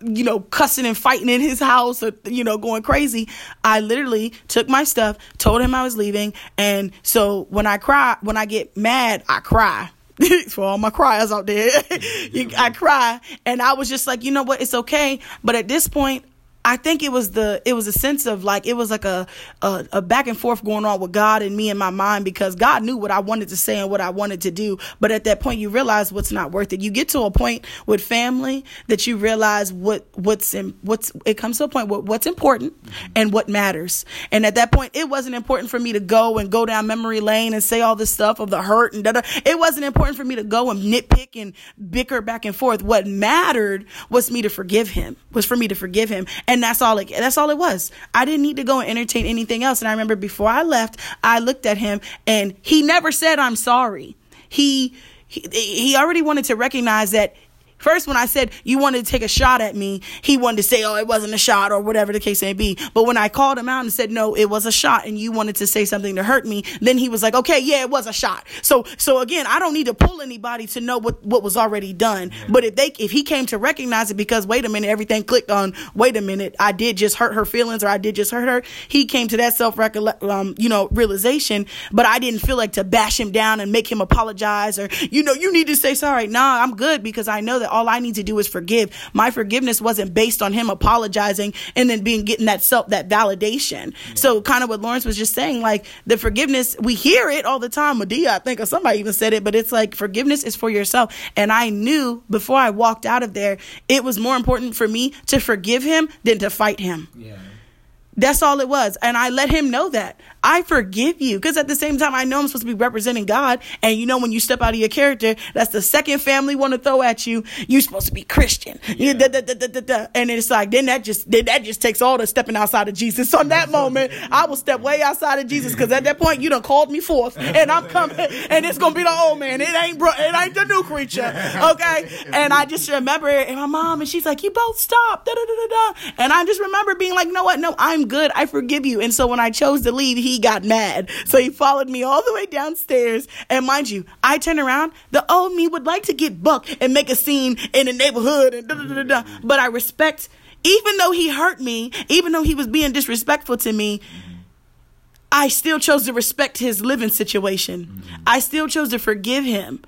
you know cussing and fighting in his house or you know going crazy I literally took my stuff told him I was leaving. And so when I cry when I get mad I cry for all my cries out there. I cry. And I was just like you know what? It's okay. But at this point I think it was the it was a sense of like it was like a, a, a back and forth going on with God and me in my mind because God knew what I wanted to say and what I wanted to do. But at that point, you realize what's not worth it. You get to a point with family that you realize what what's in, what's it comes to a point where what's important and what matters. And at that point, it wasn't important for me to go and go down memory lane and say all this stuff of the hurt and da da. It wasn't important for me to go and nitpick and bicker back and forth. What mattered was me to forgive him. Was for me to forgive him and that's all it that's all it was. I didn't need to go and entertain anything else. And I remember before I left, I looked at him and he never said I'm sorry. He he, he already wanted to recognize that First, when I said you wanted to take a shot at me, he wanted to say, oh, it wasn't a shot or whatever the case may be. But when I called him out and said, no, it was a shot and you wanted to say something to hurt me, then he was like, okay, yeah, it was a shot. So, so again, I don't need to pull anybody to know what, what was already done. But if they, if he came to recognize it because wait a minute, everything clicked on, wait a minute, I did just hurt her feelings or I did just hurt her. He came to that self um, you know, realization, but I didn't feel like to bash him down and make him apologize or, you know, you need to say sorry. Nah, I'm good because I know that all I need to do is forgive. My forgiveness wasn't based on him apologizing and then being getting that self that validation. Yeah. So kind of what Lawrence was just saying, like the forgiveness, we hear it all the time. Madea, I think, or somebody even said it, but it's like forgiveness is for yourself. And I knew before I walked out of there, it was more important for me to forgive him than to fight him. Yeah. That's all it was. And I let him know that. I forgive you. Because at the same time, I know I'm supposed to be representing God. And you know, when you step out of your character, that's the second family want to throw at you. You're supposed to be Christian. Yeah. Da, da, da, and it's like, then that just, then that just takes all the stepping outside of Jesus. So in that moment, I will step way outside of Jesus. Because at that point, you done called me forth and I'm coming and it's going to be the old man. It ain't, bro, it ain't the new creature. Okay. And I just remember it and my mom and she's like, you both stop. Da, da, da, da, da. And I just remember being like, no, what? No, I'm good. I forgive you. And so when I chose to leave, he got mad. So he followed me all the way downstairs. And mind you, I turned around. The old me would like to get buck and make a scene in the neighborhood and da da da da. But I respect, even though he hurt me, even though he was being disrespectful to me. I still chose to respect his living situation. I still chose to forgive him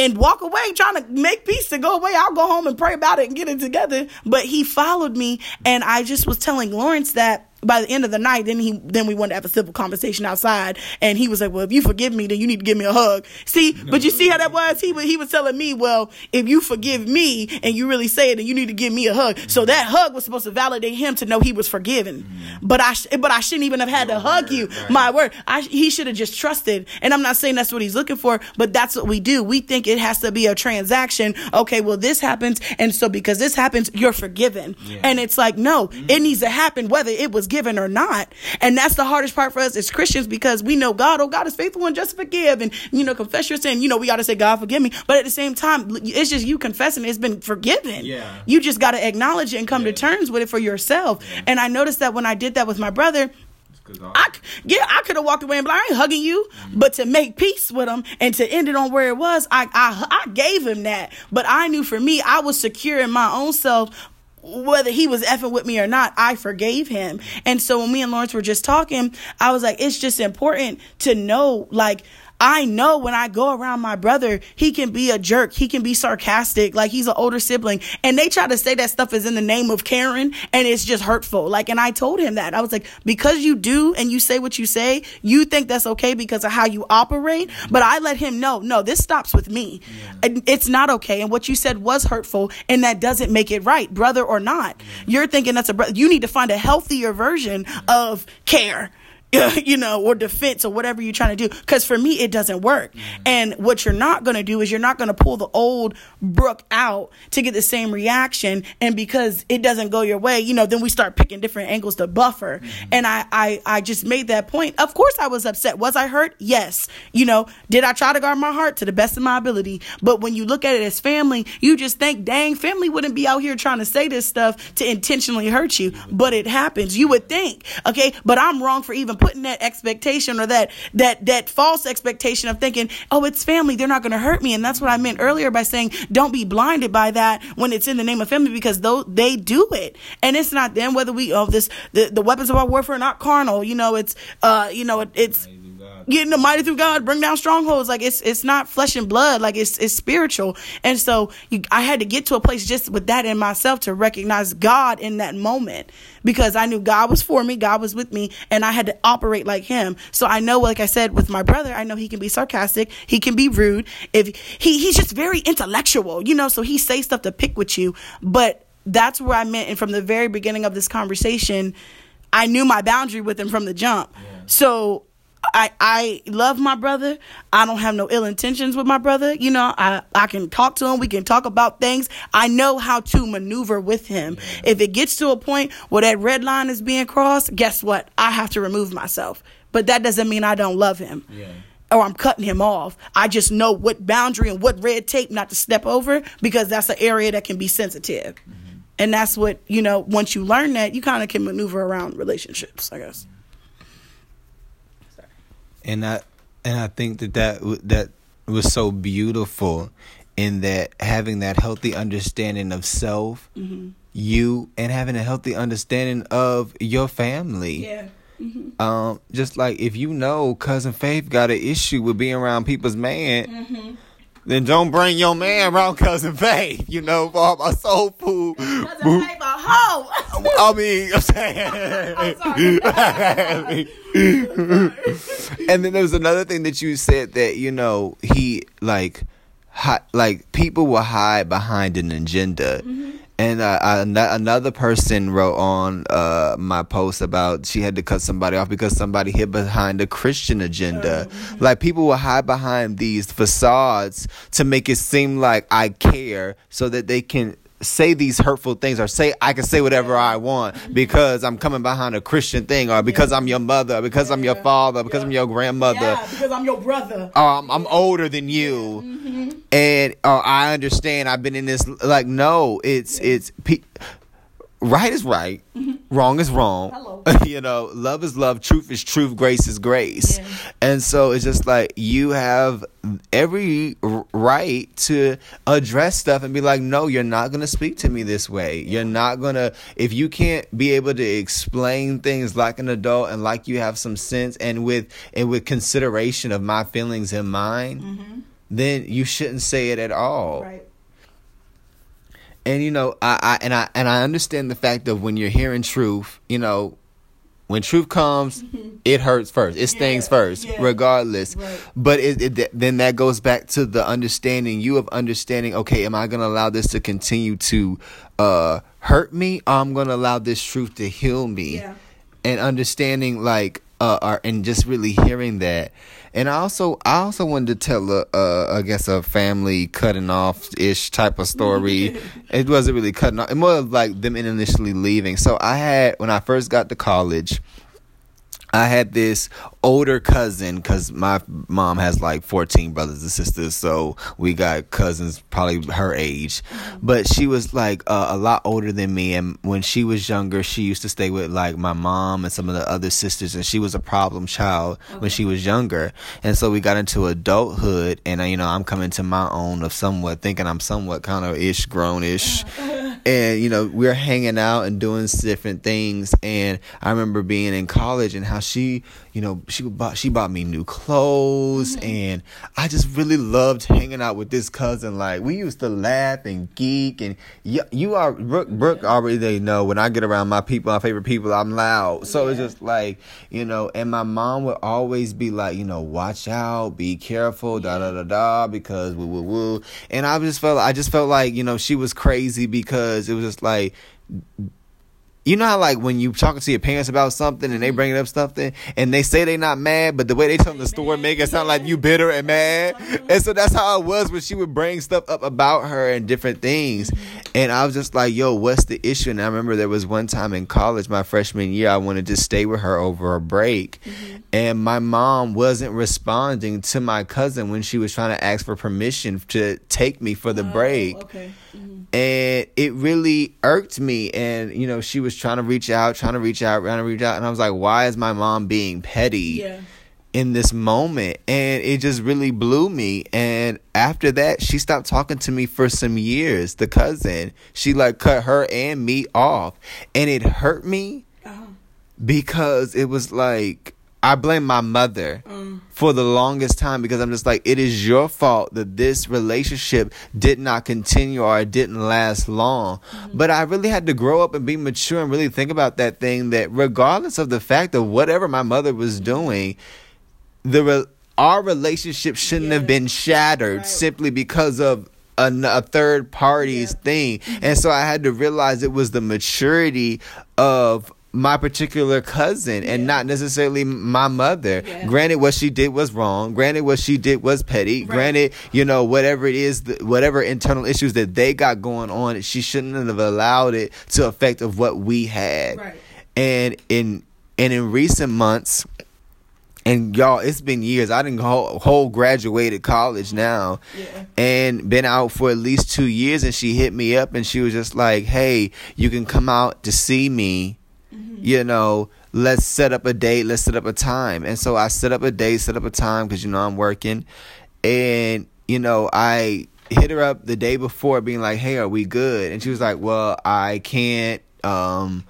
and walk away trying to make peace to go away. I'll go home and pray about it and get it together. But he followed me and I just was telling Lawrence that by the end of the night, then he then we wanted to have a civil conversation outside, and he was like, "Well, if you forgive me, then you need to give me a hug." See, but you see how that was? He was he was telling me, "Well, if you forgive me and you really say it, then you need to give me a hug." So that hug was supposed to validate him to know he was forgiven. But I but I shouldn't even have had to hug you. My word, I, he should have just trusted. And I'm not saying that's what he's looking for, but that's what we do. We think it has to be a transaction. Okay, well this happens, and so because this happens, you're forgiven. Yeah. And it's like no, mm-hmm. it needs to happen whether it was given or not. And that's the hardest part for us as Christians because we know God, oh, God is faithful and just forgive. And, you know, confess your sin. You know, we got to say, God, forgive me. But at the same time, it's just you confessing it's been forgiven. Yeah. You just got to acknowledge it and come yeah. to terms with it for yourself. Yeah. And I noticed that when I did that with my brother, I, yeah, I could have walked away and be like, I ain't hugging you, mm-hmm. but to make peace with him and to end it on where it was, I, I I gave him that. But I knew for me, I was secure in my own self whether he was effing with me or not, I forgave him. And so when me and Lawrence were just talking, I was like, it's just important to know, like, I know when I go around my brother, he can be a jerk. He can be sarcastic. Like he's an older sibling. And they try to say that stuff is in the name of Karen and it's just hurtful. Like, and I told him that. I was like, because you do and you say what you say, you think that's okay because of how you operate. But I let him know, no, this stops with me. Yeah. It's not okay. And what you said was hurtful and that doesn't make it right, brother or not. You're thinking that's a brother. You need to find a healthier version of care you know, or defense or whatever you're trying to do. Because for me, it doesn't work. Mm-hmm. And what you're not going to do is you're not going to pull the old Brooke out to get the same reaction. And because it doesn't go your way, you know, then we start picking different angles to buffer. Mm-hmm. And I, I, I just made that point. Of course, I was upset. Was I hurt? Yes. You know, did I try to guard my heart to the best of my ability? But when you look at it as family, you just think, dang, family wouldn't be out here trying to say this stuff to intentionally hurt you. But it happens. You would think, okay, but I'm wrong for even putting that expectation or that that that false expectation of thinking, oh, it's family, they're not going to hurt me, and that's what I meant earlier by saying don't be blinded by that when it's in the name of family because though they do it, and it's not them whether we oh this the, the weapons of our warfare are not carnal, you know it's uh you know it, it's getting the mighty through God, bring down strongholds. Like it's it's not flesh and blood, like it's it's spiritual. And so you, I had to get to a place just with that in myself to recognize God in that moment because I knew God was for me, God was with me, and I had to operate like Him. So I know, like I said, with my brother, I know he can be sarcastic, he can be rude. If he he's just very intellectual, you know, so he say stuff to pick with you, but that's where I meant. And from the very beginning of this conversation, I knew my boundary with him from the jump. Yeah. So I I love my brother. I don't have no ill intentions with my brother. You know, I I can talk to him. We can talk about things. I know how to maneuver with him. If it gets to a point where that red line is being crossed, guess what? I have to remove myself. But that doesn't mean I don't love him. Yeah. Or I'm cutting him off. I just know what boundary and what red tape not to step over because that's an area that can be sensitive. Mm-hmm. And that's what, you know, once you learn that, you kind of can maneuver around relationships, I guess and I and I think that that that was so beautiful in that having that healthy understanding of self, mm-hmm. you, and having a healthy understanding of your family. Yeah. Mm-hmm. Um, just like if you know cousin Faith got an issue with being around people's man, mm-hmm then don't bring your man around cousin Faith. You know, for all my soul food. Cousin Faith a hoe. I mean, I'm saying. I'm and then there was another thing that you said that you know he like, hi, like people will hide behind an agenda. Mm-hmm and uh, another person wrote on uh, my post about she had to cut somebody off because somebody hid behind a Christian agenda. Mm-hmm. Like people will hide behind these facades to make it seem like I care, so that they can say these hurtful things or say I can say whatever I want because I'm coming behind a Christian thing or because I'm your mother, because yeah. I'm your father, because yeah. I'm your grandmother, yeah, because I'm your brother. I'm, I'm older than you, mm-hmm. and uh, I understand. I've been in this. Like, no, it's it's. Pe- right is right, mm-hmm. wrong is wrong. you know, love is love, truth is truth, grace is grace. Yeah. And so it's just like you have every right to address stuff and be like, no, you're not going to speak to me this way. You're not going to, if you can't be able to explain things like an adult and like you have some sense and with, and with consideration of my feelings in mind, mm-hmm. then you shouldn't say it at all. Right. And you know, I, I and I and I understand the fact of when you're hearing truth, you know, when truth comes, it hurts first. It stings yeah, first, yeah. regardless. Right. But it, it, then that goes back to the understanding you of understanding. Okay, am I going to allow this to continue to uh, hurt me, or I'm going to allow this truth to heal me? Yeah. And understanding, like, uh, or, and just really hearing that. And I also, I also wanted to tell a, uh, guess a family cutting off ish type of story. it wasn't really cutting off. It more like them initially leaving. So I had when I first got to college. I had this older cousin because my mom has like 14 brothers and sisters, so we got cousins probably her age. But she was like uh, a lot older than me, and when she was younger, she used to stay with like my mom and some of the other sisters, and she was a problem child okay. when she was younger. And so we got into adulthood, and uh, you know, I'm coming to my own of somewhat thinking I'm somewhat kind of ish grown ish. and you know we're hanging out and doing different things and i remember being in college and how she you know she bought she bought me new clothes Mm-hmm. and i just really loved hanging out with this cousin. Like we used to laugh and geek and you, you are brooke, brooke already they know when i get around my people my favorite people i'm loud. So it's just like you know and my mom would always be like you know watch out be careful da da da da because woo woo woo. And i just felt i just felt like you know she was crazy because it was just like you know how like when you talking to your parents about something and they bringing up something and they say they not mad, but the way they tell the story make it sound like you bitter and mad. And so that's how it was when she would bring stuff up about her and different things. And I was just like, yo, what's the issue? And I remember there was one time in college, my freshman year, I wanted to stay with her over a break. And my mom wasn't responding to my cousin when she was trying to ask for permission to take me for the break Okay. Mhm. And it really irked me. And you know she was trying to reach out trying to reach out trying to reach out. And i was like why is my mom being petty Yeah. in this moment? And it just really blew me. And after that she stopped talking to me for some years the cousin. She like cut her and me off. And it hurt me Uh-huh. because it was like I blame my mother Mm. for the longest time because I'm just like it is your fault that this relationship did not continue or it didn't last long. Mm-hmm. But I really had to grow up and be mature and really think about that thing that regardless of the fact of whatever my mother was doing, the re- our relationship shouldn't have been shattered Right. simply because of a third party's Yeah. thing. And so I had to realize it was the maturity of my particular cousin and Yeah. not necessarily my mother. Yeah. Granted, what she did was wrong. Granted, what she did was petty. Right. Granted, you know, whatever it is, whatever internal issues that they got going on, she shouldn't have allowed it to affect of what we had. Right. And in and in recent months, and y'all, it's been years. I didn't whole, whole graduated college now, Yeah. and been out for at least two years. And she hit me up, and she was just like, "Hey, you can come out to see me. You know, let's set up a date. Let's set up a time." And so I set up a date, set up a time because you know I'm working, and you know I hit her up the day before, being like, "Hey, are we good?" And she was like, "Well, I can't." um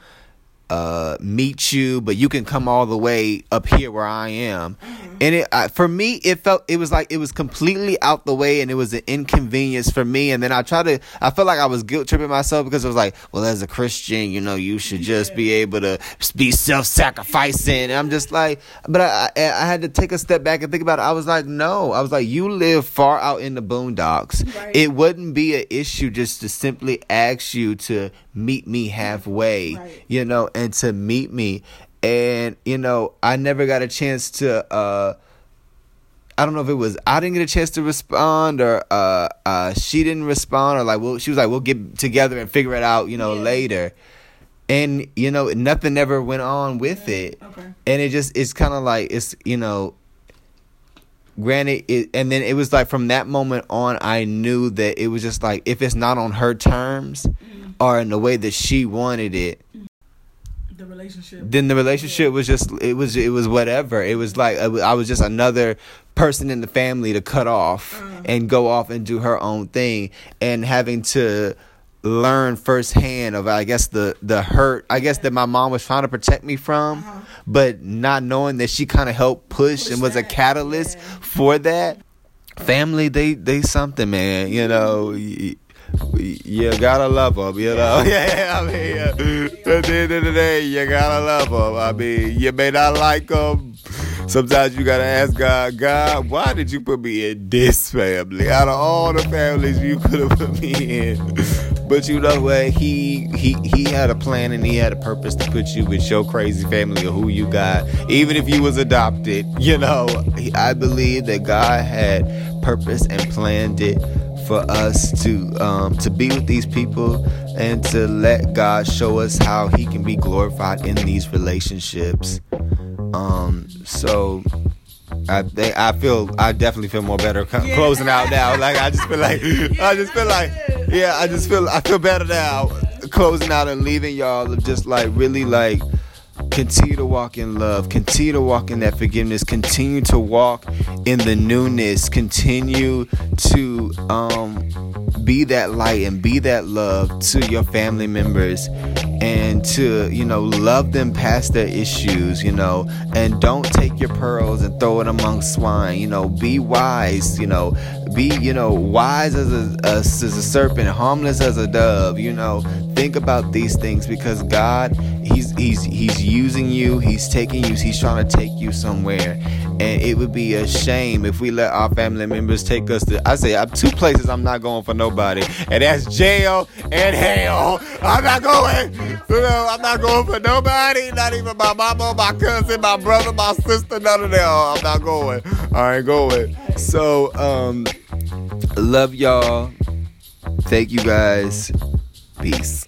uh meet you but you can come all the way up here where i am. And it I, for me it felt it was like it was completely out the way and it was an inconvenience for me. And then i tried to i felt like i was guilt tripping myself because it was like well as a christian you know you should just be able to be self-sacrificing. And i'm just like but I, I i had to take a step back and think about it. I was like no i was like you live far out in the boondocks. Right. it wouldn't be an issue just to simply ask you to meet me halfway Right. you know, and to meet me. And, you know, I never got a chance to uh I don't know if it was I didn't get a chance to respond or uh uh she didn't respond or like well she was like we'll get together and figure it out, you know, Yeah. later. And you know, nothing ever went on with it. Okay. And it just it's kind of like it's, you know, granted it and then it was like from that moment on I knew that it was just like if it's not on her terms or in the way that she wanted it The relationship. then the relationship was just it was it was whatever it was like I was just another person in the family to cut off Uh. and go off and do her own thing and having to learn firsthand of I guess the the hurt I guess that my mom was trying to protect me from Uh-huh. but not knowing that she kind of helped push, Push and was a catalyst yeah. for that family they they something man you know you gotta love them, you know. Yeah, I mean, yeah. at the end of the day, you gotta love them. I mean, you may not like them. Sometimes you gotta ask God, God, why did you put me in this family? Out of all the families you could have put me in, but you know what? He he he had a plan and he had a purpose to put you with your crazy family of who you got. Even if you was adopted, you know, I believe that God had purpose and planned it for us to um, to be with these people and to let God show us how He can be glorified in these relationships. Um, so I they, I feel I definitely feel more better co- Yeah. closing out now. Like I just feel like I just feel like yeah I just feel I feel better now closing out and leaving y'all of just like really like Continue to walk in love. Continue to walk in that forgiveness. Continue to walk in the newness. Continue to um, be that light and be that love to your family members and to you know love them past their issues you know and don't take your pearls and throw it among swine you know be wise you know be you know wise as a, as a serpent harmless as a dove you know. Think about these things because god he's he's he's using you he's taking you he's trying to take you somewhere. And it would be a shame if we let our family members take us to i say i'm two places i'm not going for nobody and that's jail and hell. I'm not going you know i'm not going for nobody not even my mama my cousin my brother my sister none of them oh, i'm not going. I ain't going so um love y'all. Thank you guys. Peace.